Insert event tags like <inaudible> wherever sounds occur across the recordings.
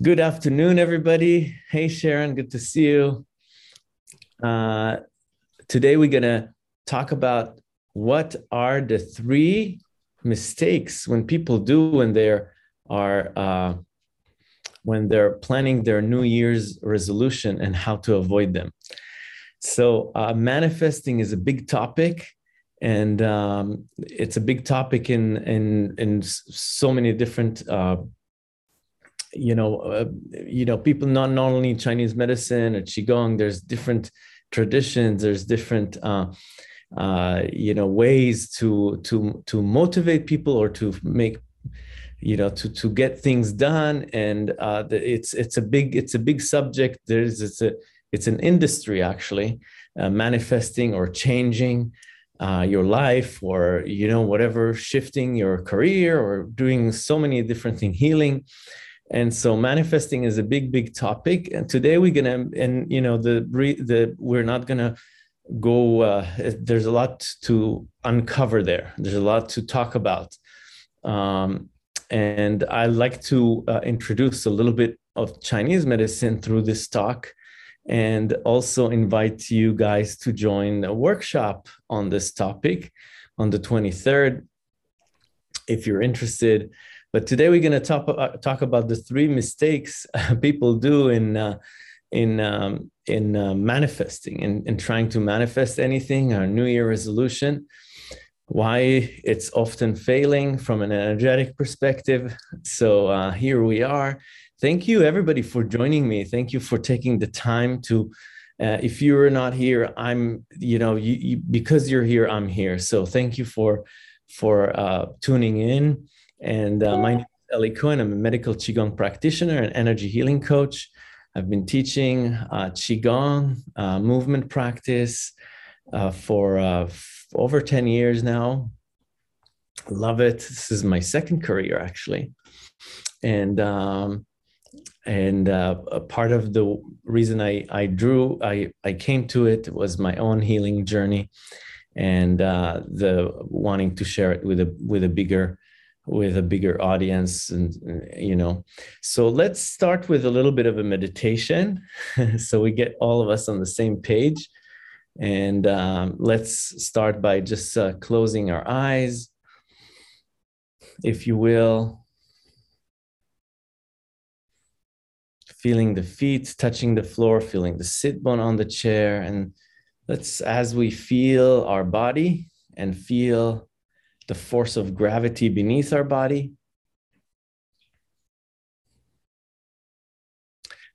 Good afternoon, everybody. Hey, Sharon, good to see you. Uh, today, we're going to talk about what are the three mistakes when people do when they're are uh, when they're planning their New Year's resolution and how to avoid them. So, uh, manifesting is a big topic, and um, it's a big topic in in in so many different uh, you know, uh, you know, people not not only Chinese medicine or qigong. There's different traditions. There's different, uh, uh, you know, ways to to to motivate people or to make, you know, to to get things done. And uh, it's it's a big it's a big subject. There's it's a it's an industry actually, uh, manifesting or changing. Uh, your life or you know whatever shifting your career or doing so many different things healing and so manifesting is a big big topic. And today we're gonna and you know the the we're not gonna go uh, there's a lot to uncover there. There's a lot to talk about. Um, and i like to uh, introduce a little bit of chinese medicine through this talk and also invite you guys to join a workshop on this topic on the 23rd if you're interested but today we're going to talk, uh, talk about the three mistakes <laughs> people do in uh, in um, in uh, manifesting in, in trying to manifest anything, our New Year resolution. Why it's often failing from an energetic perspective. So uh, here we are. Thank you, everybody, for joining me. Thank you for taking the time to. Uh, if you're not here, I'm. You know, you, you, because you're here, I'm here. So thank you for for uh, tuning in. And uh, my name is Eli Cohen. I'm a medical Qigong practitioner and energy healing coach. I've been teaching uh, Qigong uh, movement practice uh, for uh, f- over 10 years now. Love it. This is my second career, actually. And um, and uh, a part of the reason I, I drew, I, I came to it was my own healing journey and uh, the wanting to share it with a with a bigger with a bigger audience and you know. So let's start with a little bit of a meditation <laughs> so we get all of us on the same page. And um, let's start by just uh, closing our eyes if you will. Feeling the feet touching the floor feeling the sit bone on the chair. And let's as we feel our body and feel the force of gravity beneath our body.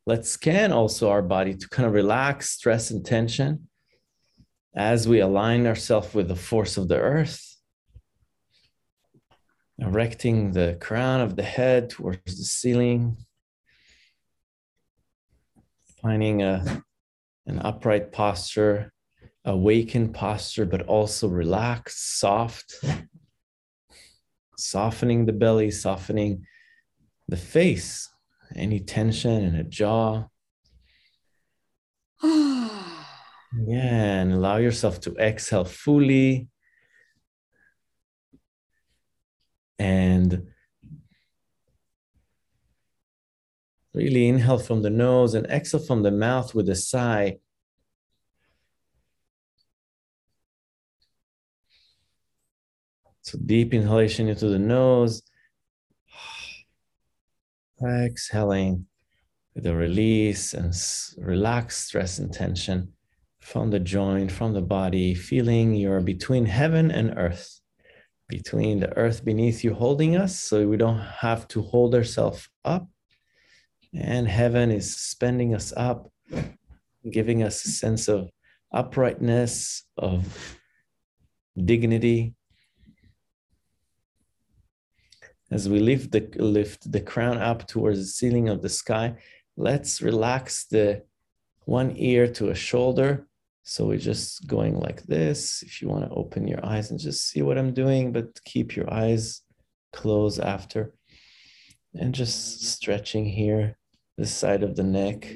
Let's scan also our body to kind of relax stress and tension as we align ourselves with the force of the earth, erecting the crown of the head towards the ceiling, finding a, an upright posture, awakened posture, but also relaxed, soft softening the belly, softening the face, any tension in a jaw. <sighs> yeah, and allow yourself to exhale fully. And really inhale from the nose and exhale from the mouth with a sigh. So deep inhalation into the nose. Exhaling with a release and relax stress and tension from the joint, from the body, feeling you're between heaven and earth, between the earth beneath you holding us, so we don't have to hold ourselves up. And heaven is spending us up, giving us a sense of uprightness, of dignity, As we lift the, lift the crown up towards the ceiling of the sky, let's relax the one ear to a shoulder. So we're just going like this. If you want to open your eyes and just see what I'm doing, but keep your eyes closed after. And just stretching here, the side of the neck.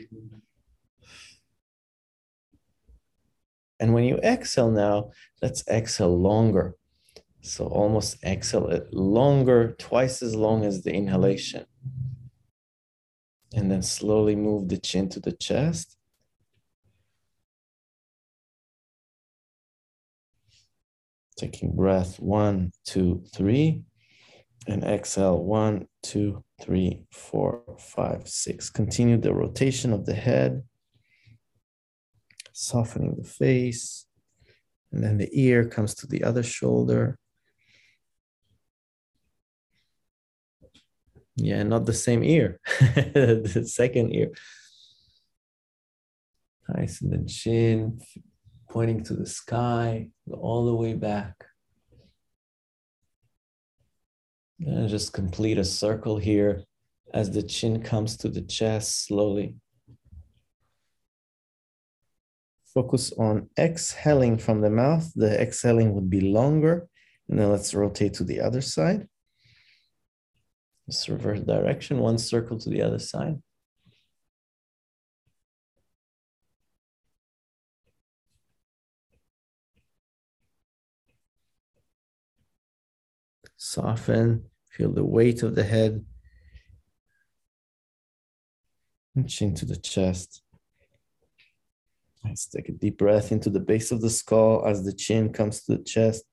And when you exhale now, let's exhale longer. So almost exhale it longer, twice as long as the inhalation. And then slowly move the chin to the chest. Taking breath one, two, three. And exhale one, two, three, four, five, six. Continue the rotation of the head, softening the face. And then the ear comes to the other shoulder. Yeah, not the same ear, <laughs> the second ear. Nice. And then chin pointing to the sky, all the way back. And just complete a circle here as the chin comes to the chest slowly. Focus on exhaling from the mouth. The exhaling would be longer. And then let's rotate to the other side. Reverse direction, one circle to the other side. Soften, feel the weight of the head. Chin to the chest. Let's take a deep breath into the base of the skull as the chin comes to the chest.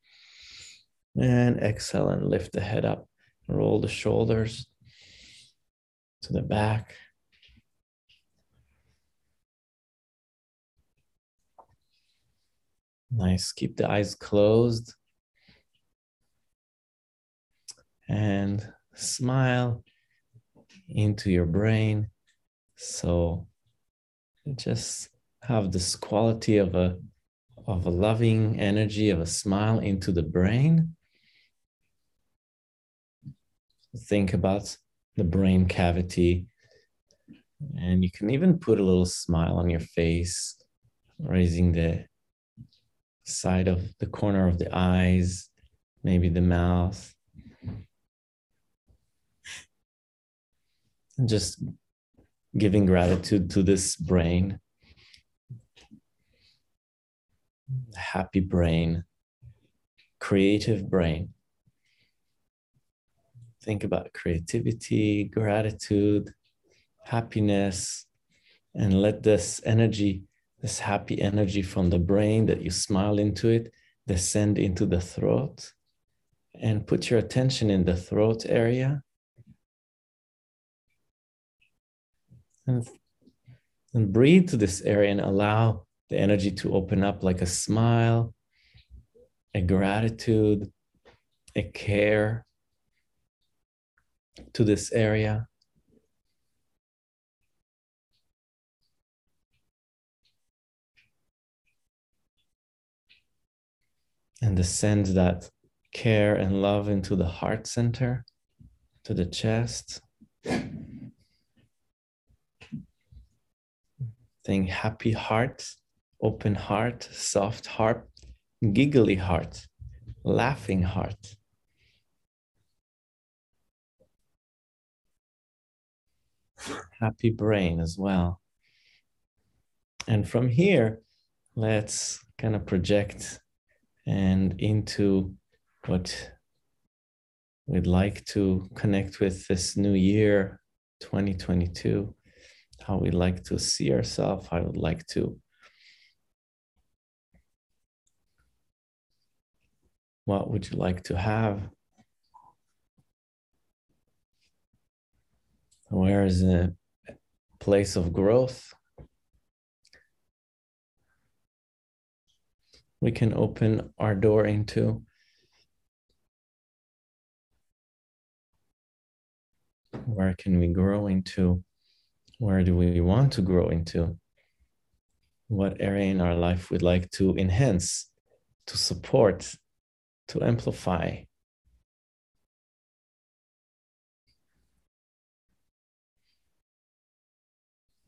And exhale and lift the head up. Roll the shoulders to the back. Nice. Keep the eyes closed. And smile into your brain. So just have this quality of a of a loving energy of a smile into the brain think about the brain cavity. And you can even put a little smile on your face, raising the side of the corner of the eyes, maybe the mouth. And just giving gratitude to this brain, happy brain, creative brain think about creativity, gratitude, happiness, and let this energy, this happy energy from the brain that you smile into it, descend into the throat. And put your attention in the throat area. And, and breathe to this area and allow the energy to open up like a smile, a gratitude, a care, to this area. And descend that care and love into the heart center, to the chest. Think happy heart, open heart, soft heart, giggly heart, laughing heart. Happy brain as well. And from here, let's kind of project and into what we'd like to connect with this new year, 2022, how we like to see ourselves, I would like to what would you like to have Where is a place of growth? We can open our door into. Where can we grow into? Where do we want to grow into? What area in our life we'd like to enhance, to support, to amplify?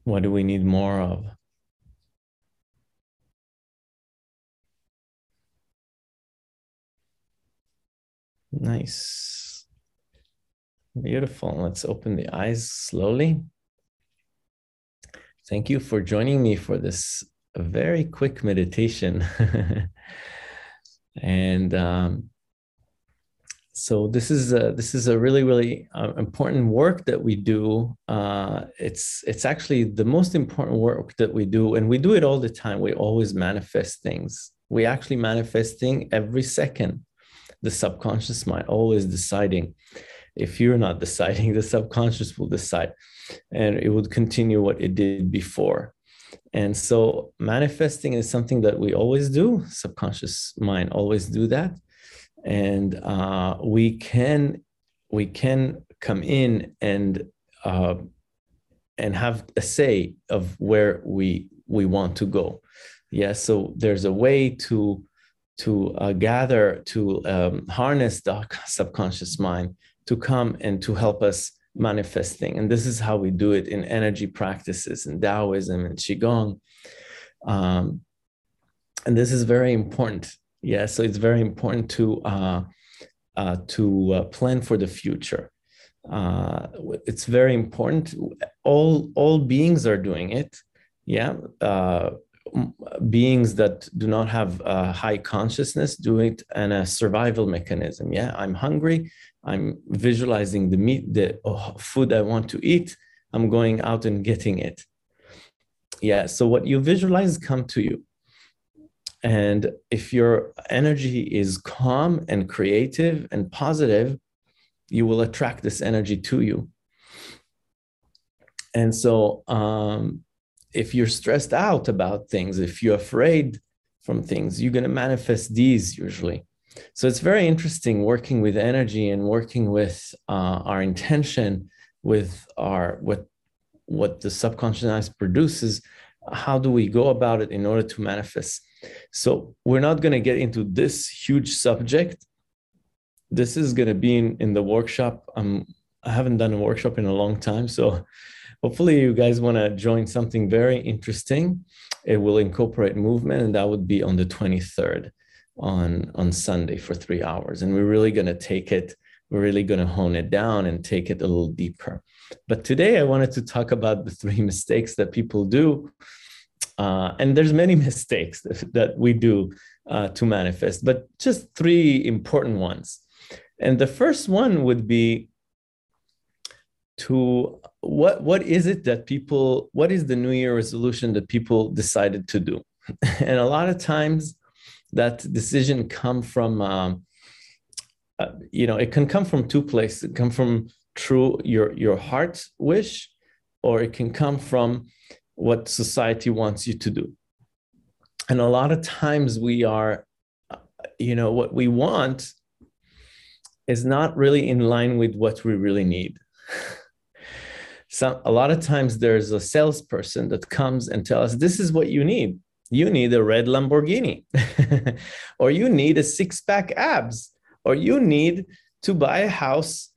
What do we need more of? Nice. Beautiful. Let's open the eyes slowly. Thank you for joining me for this very quick meditation. <laughs> and um, so this is a, this is a really really uh, important work that we do. Uh, it's it's actually the most important work that we do, and we do it all the time. We always manifest things. We actually manifesting every second. The subconscious mind always deciding. If you're not <laughs> deciding, the subconscious will decide, and it would continue what it did before. And so manifesting is something that we always do. Subconscious mind always do that and uh, we can we can come in and uh, and have a say of where we we want to go. Yeah so there's a way to to uh, gather to um, harness the <laughs> subconscious mind to come and to help us manifesting. And this is how we do it in energy practices in taoism and qigong. Um, and this is very important yeah, so it's very important to uh, uh, to uh, plan for the future. Uh, it's very important. All all beings are doing it. Yeah, uh, beings that do not have a high consciousness do it and a survival mechanism. Yeah, I'm hungry. I'm visualizing the meat, the oh, food I want to eat. I'm going out and getting it. Yeah, so what you visualize come to you and if your energy is calm and creative and positive, you will attract this energy to you. And so, um, if you're stressed out about things, if you're afraid from things, you're going to manifest these usually. So it's very interesting working with energy and working with uh, our intention, with our what what the subconscious produces. How do we go about it in order to manifest? So we're not going to get into this huge subject. This is going to be in, in the workshop. Um, I haven't done a workshop in a long time. So hopefully you guys want to join something very interesting. It will incorporate movement, and that would be on the 23rd on, on Sunday for three hours. And we're really going to take it, we're really going to hone it down and take it a little deeper. But today I wanted to talk about the three <laughs> mistakes that people do uh, and there's many <laughs> mistakes that, we do uh, to manifest, but just three important ones. And the first one would be to what what is it that people what is the new year resolution that people decided to do <laughs> and a lot of times that decision come from um, uh, you know it can come from two places it come from true your your heart wish or it can come from what society wants you to do. And a lot of times we are, you know, what we want is not really in line with what we really need. <laughs> So a lot of times there's a salesperson that comes and tells us this is what you need. You need a red Lamborghini, <laughs> or you need a six pack abs, or you need to buy a house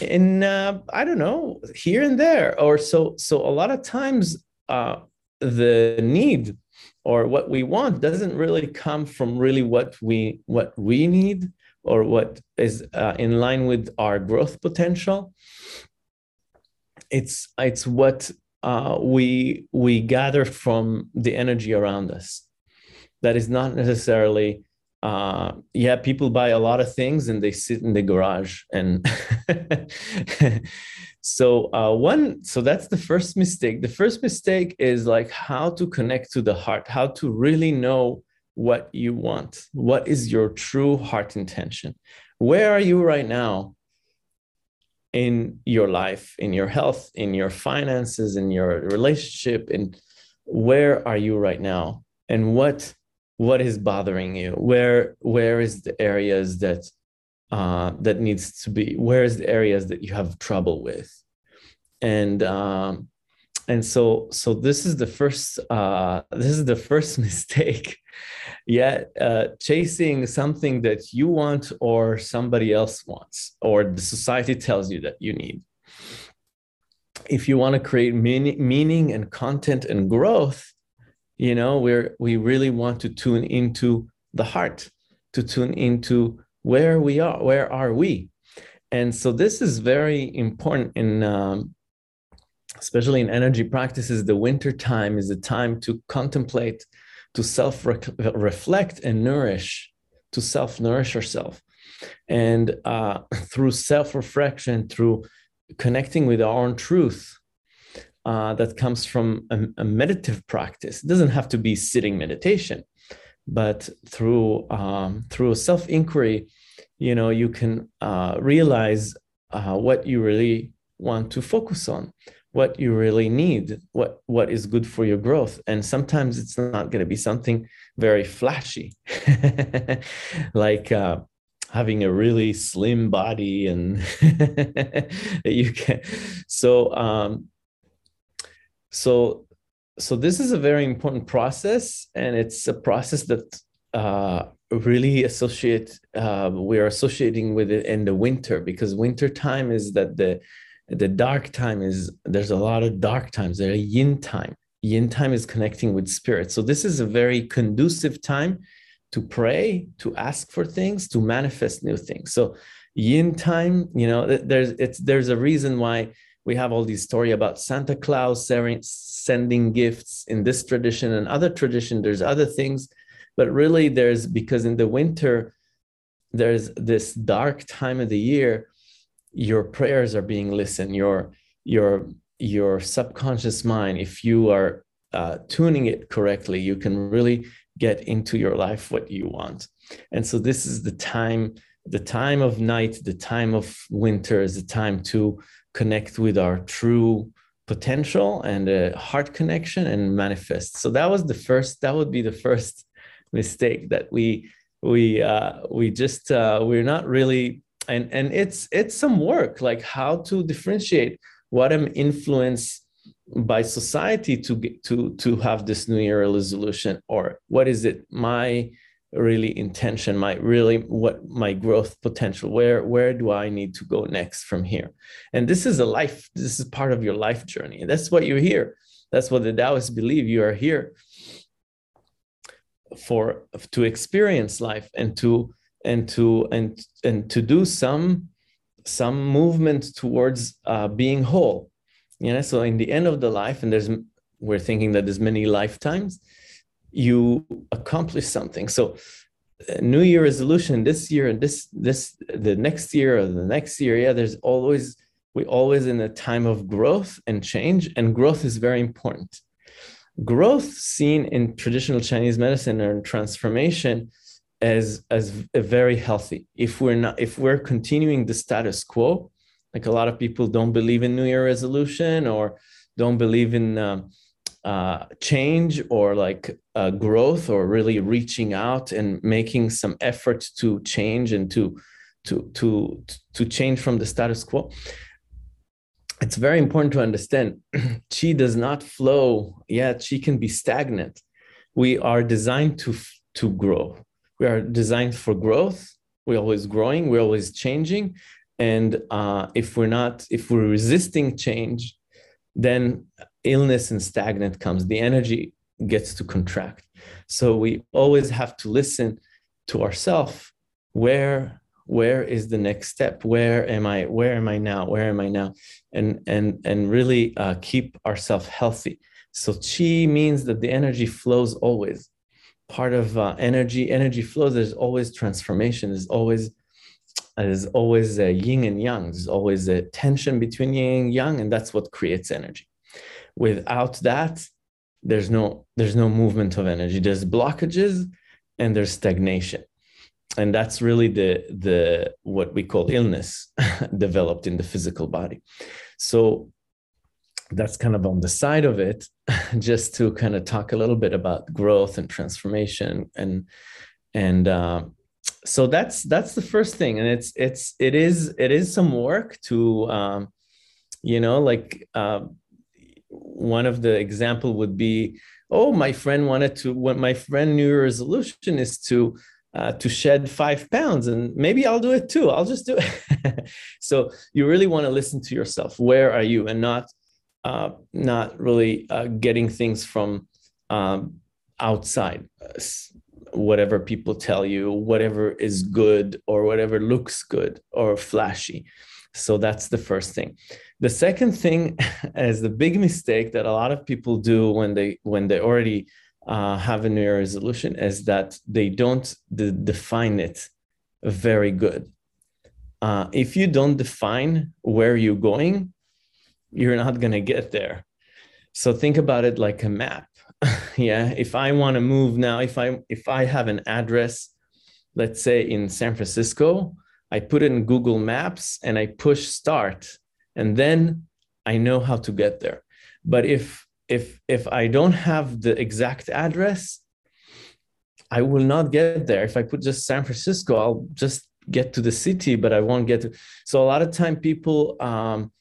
in uh, I don't know here and there. Or so so a lot of times uh, the need or what we want doesn't really come from really what we what we need or what is uh, in line with our growth potential. It's it's what uh, we we gather from the energy around us. That is not necessarily uh, yeah people buy a lot of things and they sit in the garage and <laughs> so uh, one so that's the first mistake. The first mistake is like how to connect to the heart how to really know what you want. What is your true heart intention? Where are you right now in your life in your health in your finances in your relationship and where are you right now? And what what is bothering you? Where where is the areas that uh, that needs to be where's the areas that you have trouble with? And um, and so so this is the first uh, this is the first <laughs> mistake. Yeah uh, chasing something that you want or somebody else wants or the society tells you that you need. If you want to create meaning, meaning and content and growth you know we're we really want to tune into the heart to tune into where we are where are we? And so this is very important in um, especially in energy practices the winter time is a time to contemplate to self reflect and nourish to self nourish yourself. And uh, <laughs> through self-reflection through connecting with our own truth uh, that comes from a, a, meditative practice. It doesn't have to be sitting meditation but through um, through self-inquiry you know you can uh, realize uh, what you really want to focus on what you really need what what is good for your growth. And sometimes it's not going to be something very flashy. <laughs> Like uh, having a really slim body and <laughs> you can so um so so this is a very important process and it's a process that uh really associate uh, we are associating with it in the winter because winter time is that the the dark time is there's a lot of dark times. There are yin time. Yin time is connecting with spirit. So this is a very conducive time to pray to ask for things to manifest new things. So yin time you know there's it's there's a reason why we have all these story about santa claus sending gifts in this tradition and other tradition. There's other things but really there's because in the winter there's this dark time of the year your prayers are being listened. Your your your subconscious mind if you are uh, tuning it correctly you can really get into your life what you want. And so this is the time the time of night the time of winter is the time to connect with our true potential and a heart connection and manifest. So that was the first that would be the first <laughs> mistake that we we uh, we just uh, we're not really and and it's it's some work like how to differentiate what I'm influenced by society to get, to to have this new year resolution or what is it my really intention my really what my growth potential where where do i need to go next from here? And this is a life this is part of your life journey. That's what you're here that's what the taoists believe. You are here for to experience life and to and to and and to do some some movement towards uh, being whole. You know so in the end of the life and there's we're thinking that there's many lifetimes you accomplish something. So uh, new year resolution this year and this this the next year or the next year. Yeah there's always we always in a time of growth and change and growth is very important. Growth seen in traditional chinese medicine or transformation as as a very healthy. If we're not if we're continuing the status quo like a lot of people don't believe in new year resolution or don't believe in um, uh, change or like uh, growth or really reaching out and making some effort to change and to to to to change from the status quo. It's very important to understand <clears throat> chi does not flow. Yeah chi can be stagnant. We are designed to to grow. We are designed for growth. We're always growing. We're always changing. And uh, if we're not if we're resisting change then illness and stagnant comes the energy gets to contract. So we always have to listen to ourselves where where is the next step? Where am i where am i now? Where am i now? And and and really uh, keep ourselves healthy. So chi means that the energy flows always. Part of uh, energy energy flows there's always transformation. There's always there's always a yin and yang. There's always a tension between yin and yang and that's what creates energy without that there's no there's no movement of energy. There's blockages and there's stagnation. And that's really the the what we call illness <laughs> developed in the physical body. So that's kind of on the side of it <laughs> just to kind of talk a little bit about growth and transformation and and uh, so that's that's the first thing. And it's it's it is it is some work to um, you know like uh, one of the example would be oh my friend wanted to what my friend new resolution is to uh, to shed five pounds and maybe i'll do it too. I'll just do it. <laughs> So you really want to listen to yourself. Where are you? And not uh, not really uh, getting things from um, outside, whatever people tell you, whatever is good or whatever looks good or flashy. So that's the first thing. The second thing <laughs> is the big mistake that a lot of people do when they when they already uh, have a New Year resolution is that they don't de- define it very good. Uh, if you don't define where you're going, you're not going to get there. So think about it like a map. <laughs> yeah, if I want to move now, if I if I have an address, let's say in San Francisco, I put in Google Maps and I push start, and then I know how to get there. But if if if I don't have the exact address, I will not get there. If I put just San Francisco, I'll just get to the city, but I won't get to. So a lot of time people um,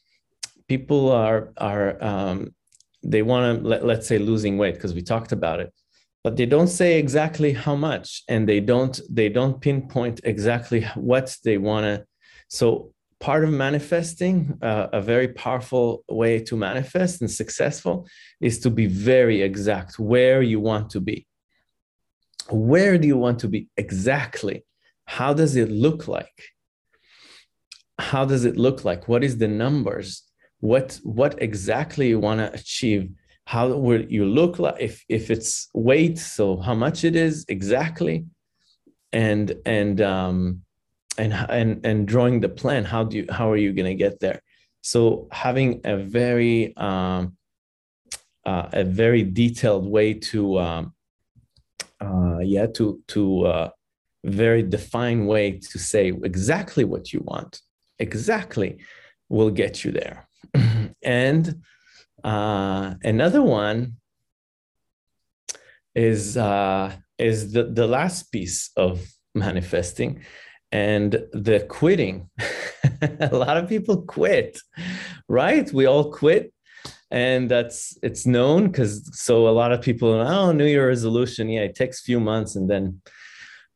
people are are um, they want to let, let's say losing weight because we talked about it but they don't say exactly how much and they don't they don't pinpoint exactly what they want to so part of manifesting uh, a very powerful way to manifest and successful is to be very exact where you want to be. Where do you want to be exactly? How does it look like? How does it look like? What is the numbers? What what exactly you want to achieve how will you look like if if it's weight so how much it is exactly and and um and and and drawing the plan how do you how are you going to get there? So having a very um uh, a very detailed way to um uh yeah to to uh very defined way to say exactly what you want exactly will get you there. <clears throat> And uh, another one is uh, is the, the last piece of manifesting and the quitting. <laughs> a lot of people quit, right? We all quit. And that's it's known because so a lot of people, oh, New Year resolution. Yeah, it takes a few months and then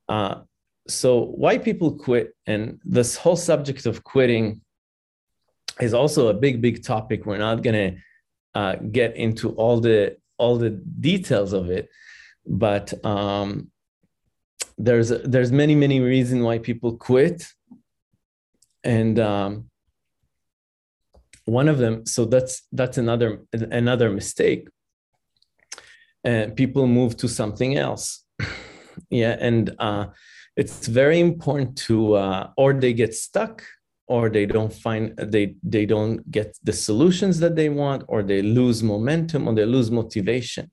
uh, so why people quit and this whole subject of quitting is also a big, big topic. We're not going to uh, get into all the all the details of it, but um, there's there's many many reasons why people quit, and um, one of them. So that's that's another another mistake. And people move to something else, <laughs> yeah, and uh, it's very important to uh, or they get stuck or they don't find they they don't get the solutions that they want or they lose momentum or they lose motivation.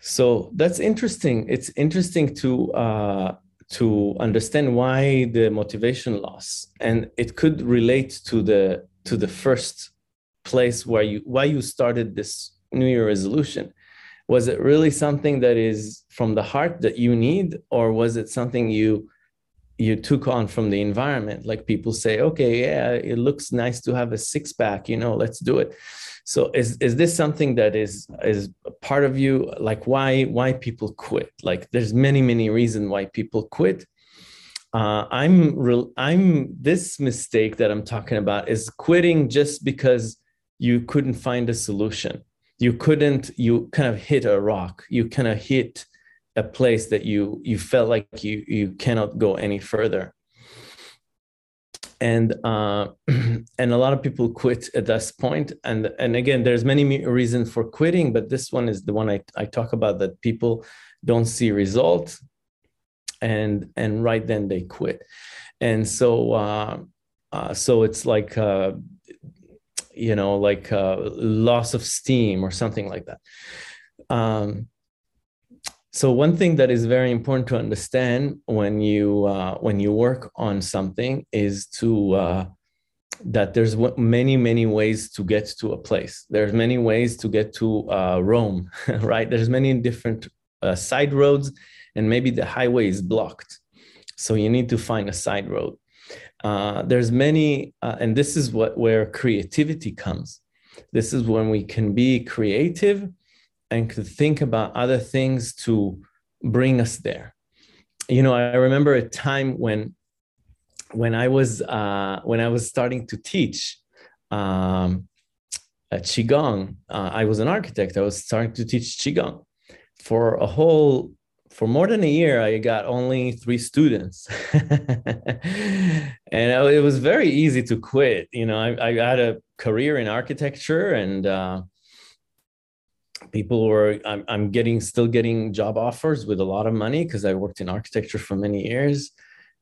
So that's interesting. It's interesting to uh, to understand why the motivation loss and it could relate to the to the first place where you why you started this new year resolution. Was it really something that is from the heart that you need or was it something you you took on from the environment. Like people say okay yeah it looks nice to have a six pack you know let's do it. So is is this something that is is part of you? Like why why people quit? Like there's many many reasons why people quit. Uh, i'm real i'm this mistake that i'm talking about is quitting just because you couldn't find a solution. You couldn't you kind of hit a rock. You kind of hit a place that you you felt like you you cannot go any further. And uh, <clears throat> and a lot of people quit at this point. And and again there's many reasons for quitting but this one is the one I, I talk about that people don't see results and and right then they quit. And so uh, uh, so it's like uh, you know like uh, loss of steam or something like that. Um, so one thing that is very important to understand when you uh, when you work on something is to uh, that there's many many ways to get to a place. There's many ways to get to uh, Rome, <laughs> right? There's many different uh, side roads, and maybe the highway is blocked, so you need to find a side road. Uh, there's many, uh, and this is what where creativity comes. This is when we can be creative and could think about other things to bring us there. You know, I remember a time when when I was uh, when I was starting to teach um, at qigong. Uh, I was an architect. I was starting to teach qigong for a whole for more than a year. I got only three students, <laughs> and it was very easy to quit. You know, I, I had a career in architecture and. Uh, people were I'm, I'm getting still getting job offers with a lot of money because I worked in architecture for many years.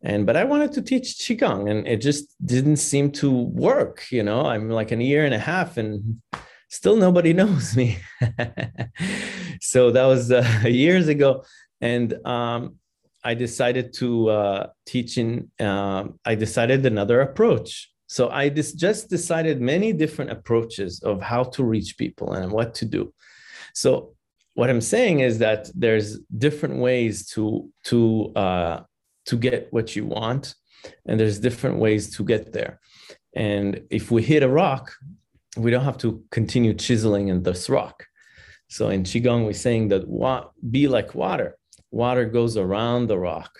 And but I wanted to teach qigong and it just didn't seem to work you know? I'm like a year and a half and still nobody <laughs> knows me. <laughs> So that was uh, <laughs> years ago. And um, I decided to uh, teach in um, I decided another approach. So I just decided many different approaches of how to reach people and what to do so what I'm saying is that there's different ways to to uh, to get what you want, and there's different ways to get there. And if we hit a rock, we don't have to continue chiseling in this rock. So in qigong, we're saying that wa- be like water. Water goes around the rock,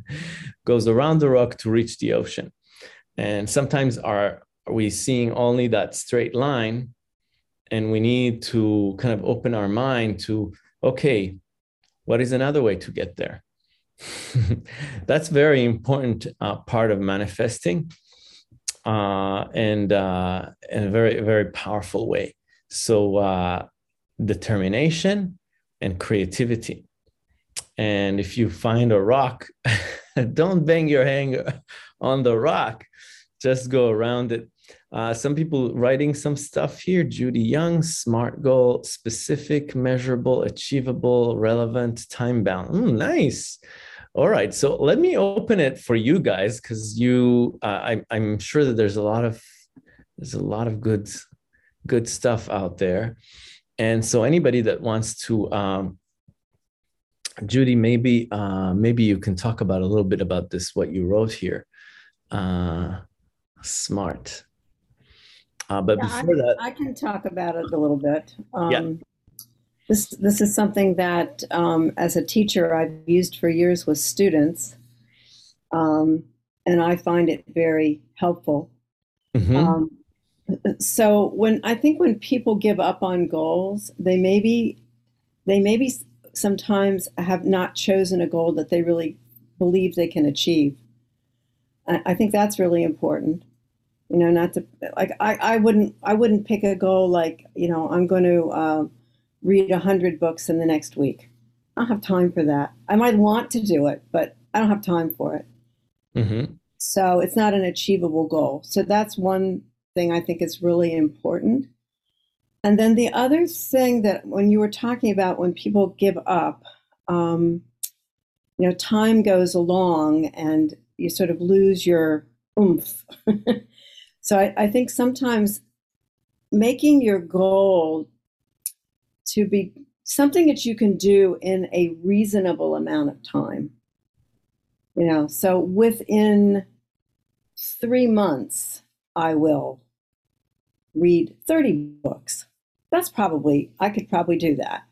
<laughs> goes around the rock to reach the ocean. And sometimes are we seeing only that straight line and we need to kind of open our mind to okay what is another way to get there? <laughs> That's very important uh, part of manifesting uh, and uh, in a very very powerful way. So uh, determination and creativity. And if you find a rock <laughs> don't bang your hand on the rock. Just go around it uh, some people writing some stuff here. Judy Young, SMART goal, specific, measurable, achievable, relevant, time bound. Mm, nice. All right. So let me open it for you guys because you, uh, I, I'm sure that there's a lot of there's a lot of good good stuff out there, and so anybody that wants to. Um, Judy, maybe uh, maybe you can talk about a little bit about this what you wrote here. Uh, smart. Uh, but yeah, before I, that, I can talk about it a little bit. Um, yeah. This this is something that, um, as a teacher, I've used for years with students, um, and I find it very helpful. Mm-hmm. Um, so when I think when people give up on goals, they maybe they maybe sometimes have not chosen a goal that they really believe they can achieve. I, I think that's really important you know not to like i, I wouldn't i wouldn't pick a goal like you know i'm going to uh, read 100 books in the next week. I don't have time for that. I might want to do it but i don't have time for it. Mm-hmm. so it's not an achievable goal. So that's one thing i think is really important. And then the other thing that when you were talking about when people give up um, you know time goes along and you sort of lose your oomph <laughs> So I, I think sometimes making your goal to be something that you can do in a reasonable amount of time. You know, so within three months, I will read 30 books. That's probably, I could probably do that,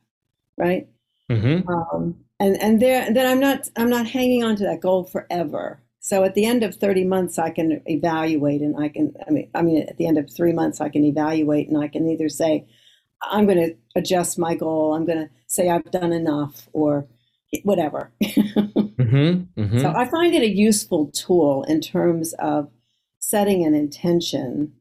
right? Mm-hmm. Um, and and there, then I'm not, I'm not hanging on to that goal forever. So at the end of 30 months, I can evaluate and I can, I mean, I mean, at the end of three months, I can evaluate and I can either say, I'm going to adjust my goal. I'm going to say I've done enough or whatever. <laughs> mm-hmm, mm-hmm. So I find it a useful tool in terms of setting an intention.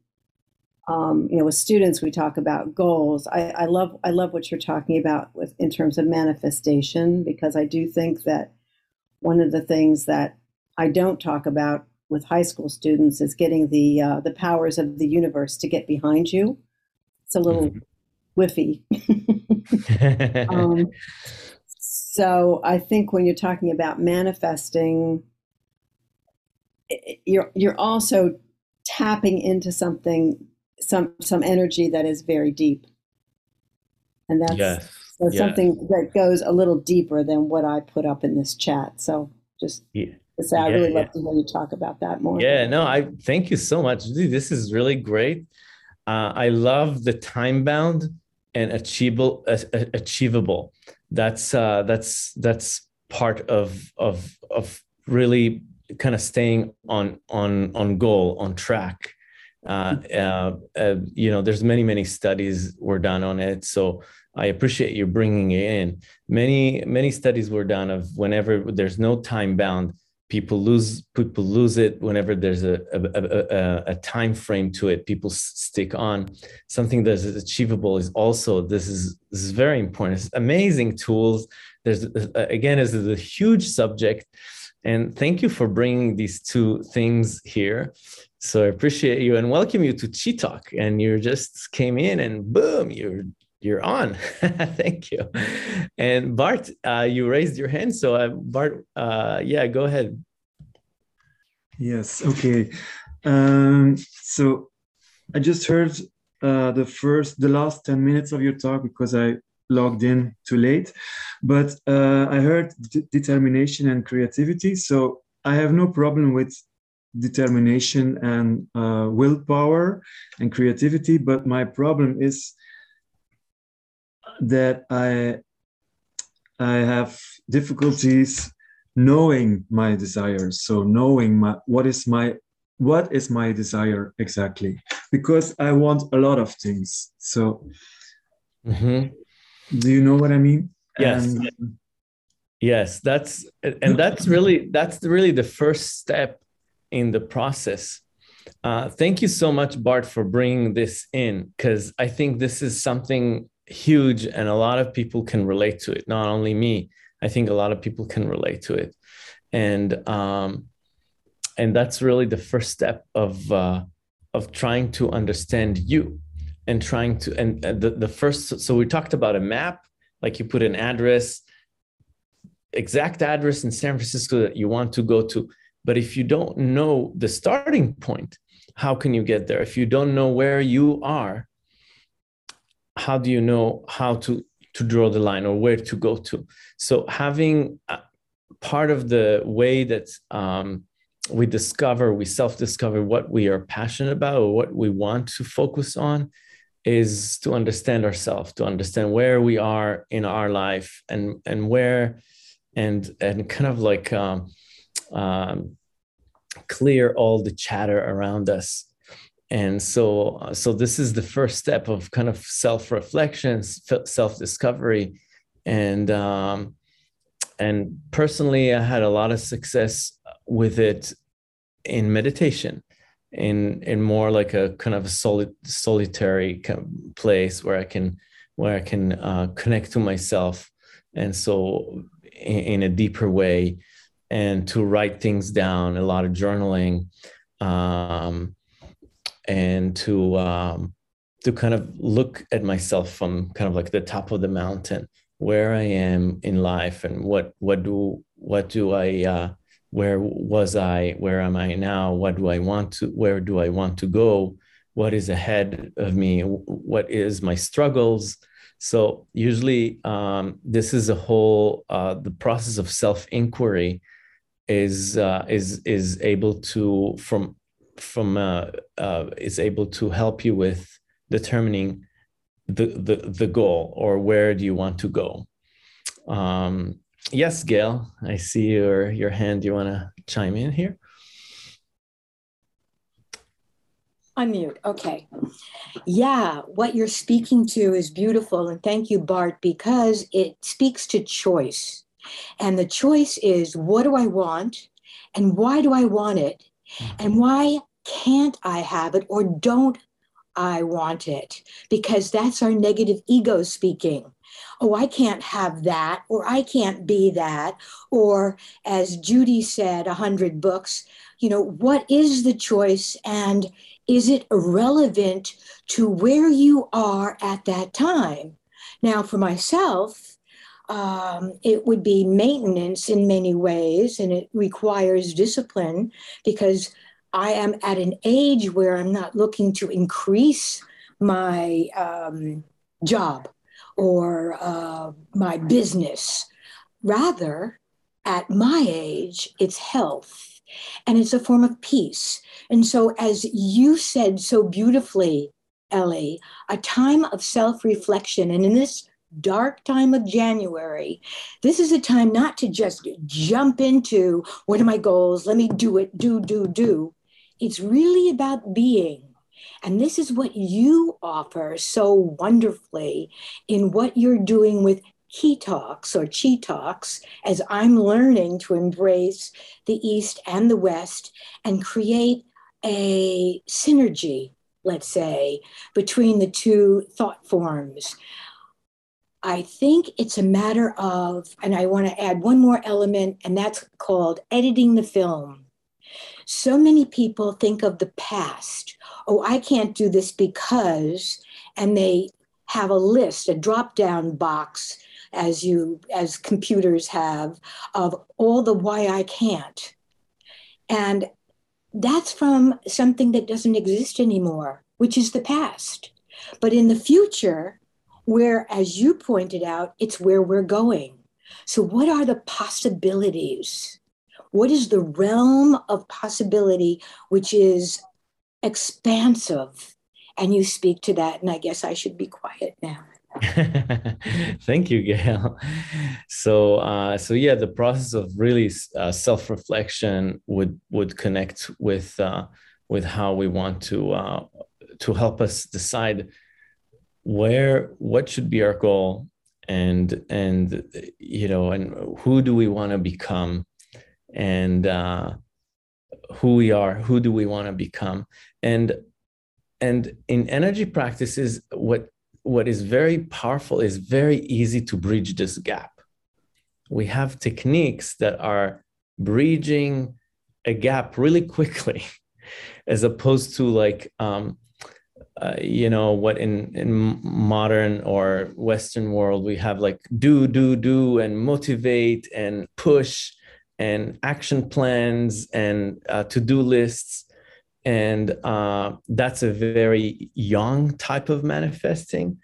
Um, you know, with students, we talk about goals. I, I love, I love what you're talking about with in terms of manifestation because I do think that one of the things that I don't talk about with high school students is getting the uh, the powers of the universe to get behind you. It's a little mm-hmm. whiffy. <laughs> um, so I think when you're talking about manifesting, you're you're also tapping into something some some energy that is very deep, and that's yes. so yes. something that goes a little deeper than what I put up in this chat. So just yeah. So I yeah, really love to hear you talk about that more. Yeah, no, I thank you so much. This is really great. Uh, I love the time bound and achievable. Uh, achievable. That's uh, that's that's part of of of really kind of staying on on on goal on track. Uh, uh, uh, you know, there's many many studies were done on it. So I appreciate you bringing it in. Many many studies were done of whenever there's no time bound people lose people lose it whenever there's a a, a, a time frame to it people stick on. Something that is achievable is also this is this is very important. It's amazing tools. There's uh, again this is a huge subject. And thank you for bringing these two things here. So i appreciate you and welcome you to chi talk and you just came in and boom you're you're on. <laughs> Thank you. And Bart, uh, you raised your hand. So, uh, Bart, uh, yeah, go ahead. Yes. Okay. Um, so, I just heard uh, the first, the last 10 minutes of your talk because I logged in too late. But uh, I heard determination and creativity. So, I have no problem with determination and uh, willpower and creativity. But my problem is that I I have difficulties knowing my desires. So knowing my what is my what is my desire exactly because I want a lot of things. So mm-hmm. do you know what I mean? Yes. And, yes, that's and that's really that's really the first step in the process. Uh, thank you so much, Bart, for bringing this in because I think this is something huge and a lot of people can relate to it. Not only me i think a lot of people can relate to it. And um and that's really the first step of uh of trying to understand you and trying to and the, the first so we talked about a map like you put an address exact address in san francisco that you want to go to. But if you don't know the starting point how can you get there? If you don't know where you are how do you know how to to draw the line or where to go to? So having part of the way that um, we discover we self-discover what we are passionate about or what we want to focus on is to understand ourselves to understand where we are in our life and and where and and kind of like um, um, clear all the chatter around us and so uh, so this is the first step of kind of self-reflection self-discovery. And um, and personally i had a lot of success with it in meditation in in more like a kind of a solid solitary kind of place where i can where i can uh, connect to myself. And so in, in, a deeper way and to write things down a lot of journaling um, and to um, to kind of look at myself from kind of like the top of the mountain where I am in life and what what do what do I uh, where was I where am I now what do I want to where do I want to go what is ahead of me what is my struggles. So usually um, this is a whole uh, the process of self inquiry is uh, is is able to from from uh, uh, is able to help you with determining the, the the goal or where do you want to go. Um, yes, Gail, I see your your hand. You want to chime in here? Unmute. Okay. Yeah, what you're speaking to is beautiful. And thank you, Bart, because it speaks to choice. And the choice is what do I want? And why do I want it? And why can't I have it or don't I want it? Because that's our negative ego speaking. Oh, I can't have that, or I can't be that. Or as Judy said, a hundred books, you know, what is the choice and is it relevant to where you are at that time? Now, for myself, um, it would be maintenance in many ways, and it requires discipline because I am at an age where I'm not looking to increase my um, job or uh, my business. Rather, at my age, it's health and it's a form of peace. And so, as you said so beautifully, Ellie, a time of self reflection. And in this dark time of January, this is a time not to just jump into what are my goals? Let me do it, do, do, do. It's really about being. And this is what you offer so wonderfully in what you're doing with he talks or chi talks as I'm learning to embrace the East and the West and create a synergy, let's say, between the two thought forms. I think it's a matter of, and I want to add one more element, and that's called editing the film. So many people think of the past. Oh, I can't do this because, and they have a list, a drop down box, as you, as computers have, of all the why I can't. And that's from something that doesn't exist anymore, which is the past. But in the future, where, as you pointed out, it's where we're going. So, what are the possibilities? What is the realm of possibility which is expansive? And you speak to that, and I guess I should be quiet now. <laughs> Thank you, Gail. So, uh, so yeah, the process of really uh, self-reflection would would connect with uh, with how we want to uh, to help us decide where what should be our goal? And and you know and who do we want to become? And uh, who we are who do we want to become? And and in energy practices what what is very powerful is very easy to bridge this gap. We have techniques that are bridging a gap really quickly <laughs> as opposed to like um, uh, you know what in in modern or western world we have like do do do and motivate and push and action plans and uh, to-do lists. And uh, that's a very yang type of manifesting.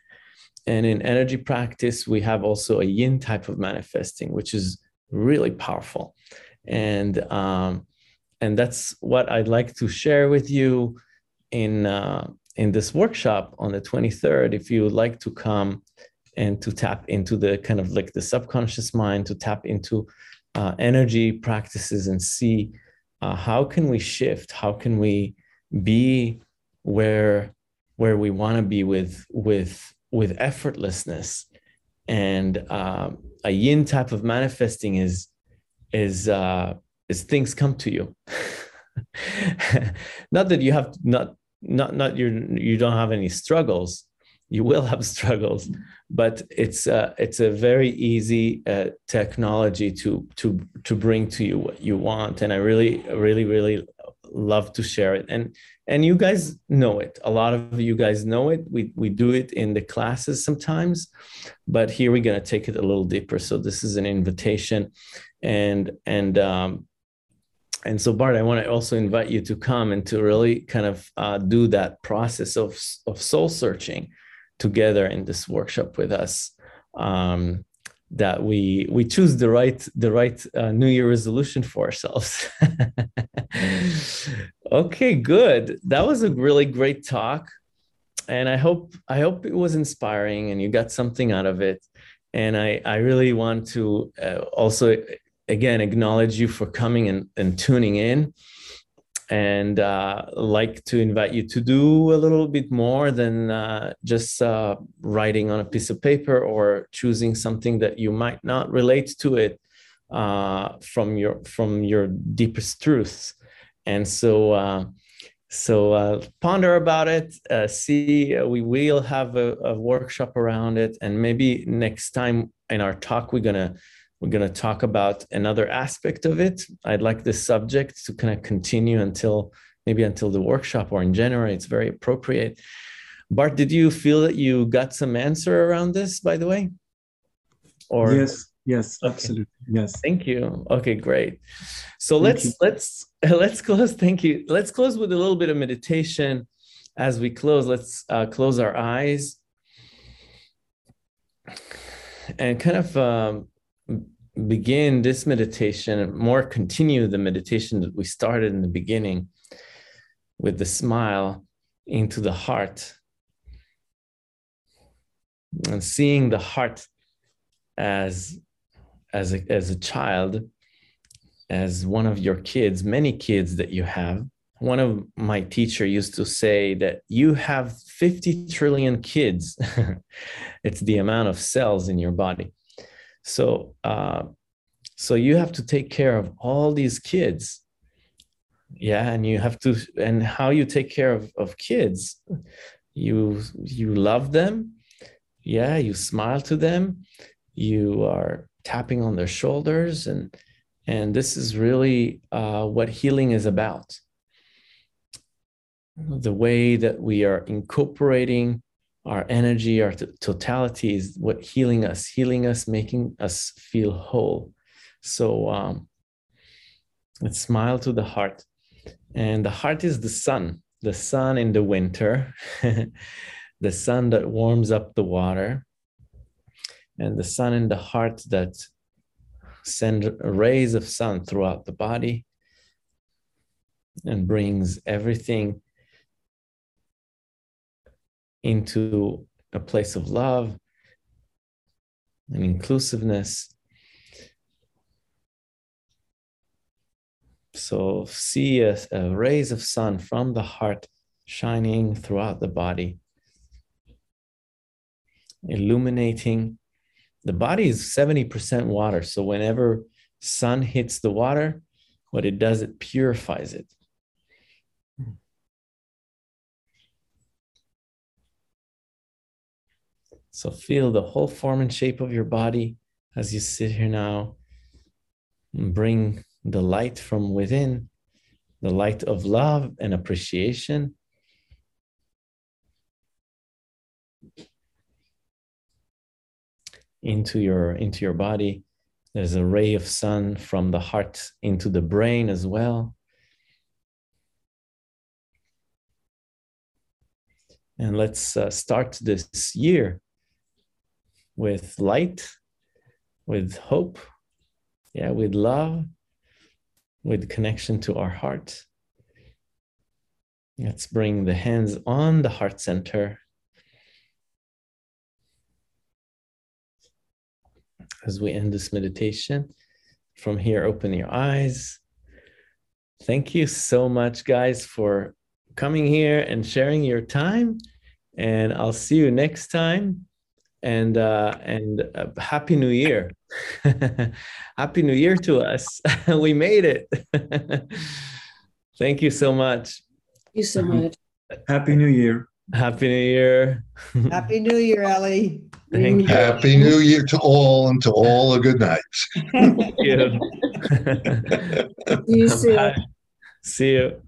And in energy practice we have also a yin type of manifesting which is really powerful. And um, and that's what i'd like to share with you in uh, in this workshop on the 23rd, if you would like to come and to tap into the kind of like the subconscious mind, to tap into uh, energy practices and see uh, how can we shift, how can we be where where we want to be with with with effortlessness? And uh, a yin type of manifesting is is uh, is things come to you. <laughs> Not that you have not not not you you don't have any struggles. You will have <laughs> struggles but it's uh, it's a very easy uh, technology to to to bring to you what you want. And i really really really love to share it. And and you guys know it. A lot of you guys know it. We we do it in the classes sometimes but here we're going to take it a little deeper. So this is an invitation. And and um, and so bart i want to also invite you to come and to really kind of uh, do that process of, of soul searching together in this workshop with us um, that we we choose the right the right uh, new year resolution for ourselves. <laughs> Okay good. That was a really great talk and i hope i hope it was inspiring and you got something out of it. And i i really want to uh, also again acknowledge you for coming and, and tuning in. And uh, like to invite you to do a little bit more than uh, just uh, writing on a piece of paper or choosing something that you might not relate to it uh, from your from your deepest truths. And so uh, so uh, ponder about it see we will have a, a workshop around it. And maybe next time in our talk we're gonna we're going to talk about another aspect of it. I'd like this subject to kind of continue until maybe until the workshop or in January. It's very appropriate. Bart, did you feel that you got some answer around this, by the way? Or yes, yes, okay. absolutely, yes. Thank you. Okay, great. So thank let's you. let's <laughs> let's close. Thank you. Let's close with a little bit of meditation. As we close, let's uh, close our eyes and kind of um, begin this meditation, more continue the meditation that we started in the beginning with the smile into the heart. And seeing the heart as as a, as a child as one of your kids many kids that you have. One of my teacher used to say that you have 50 trillion kids. <laughs> It's the amount of cells in your body So, uh, so you have to take care of all these kids. Yeah, and you have to, and how you take care of, of kids, you you love them, yeah, you smile to them, you are tapping on their shoulders, and and this is really uh, what healing is about. The way that we are incorporating our energy, our t- totality is what healing us, healing us, making us feel whole. So um, let's smile to the heart. And the heart is the sun, the sun in the winter, <laughs> the sun that warms up the water, and the sun in the heart that send rays of sun throughout the body and brings everything into a place of love and inclusiveness. So see a, a, rays of sun from the heart shining throughout the body, illuminating. The body is 70% water. So whenever sun hits the water, what it does, it purifies it. So feel the whole form and shape of your body as you sit here now. Bring the light from within, the light of love and appreciation. into your into your body there's a ray of sun from the heart into the brain as well and let's uh, start this year with light, with hope, yeah, with love, with connection to our heart. Let's bring the hands on the heart center. As we end this meditation, from here, open your eyes. Thank you so much, guys, for coming here and sharing your time. And I'll see you next time and uh, and uh, happy new year. <laughs> Happy new year to us. <laughs> We made it. <laughs> Thank you so much. Thank you so much. Happy new year. Happy new year. Happy new year ellie. Thank you. Happy new year to all and to all a good night. Thank you. You see you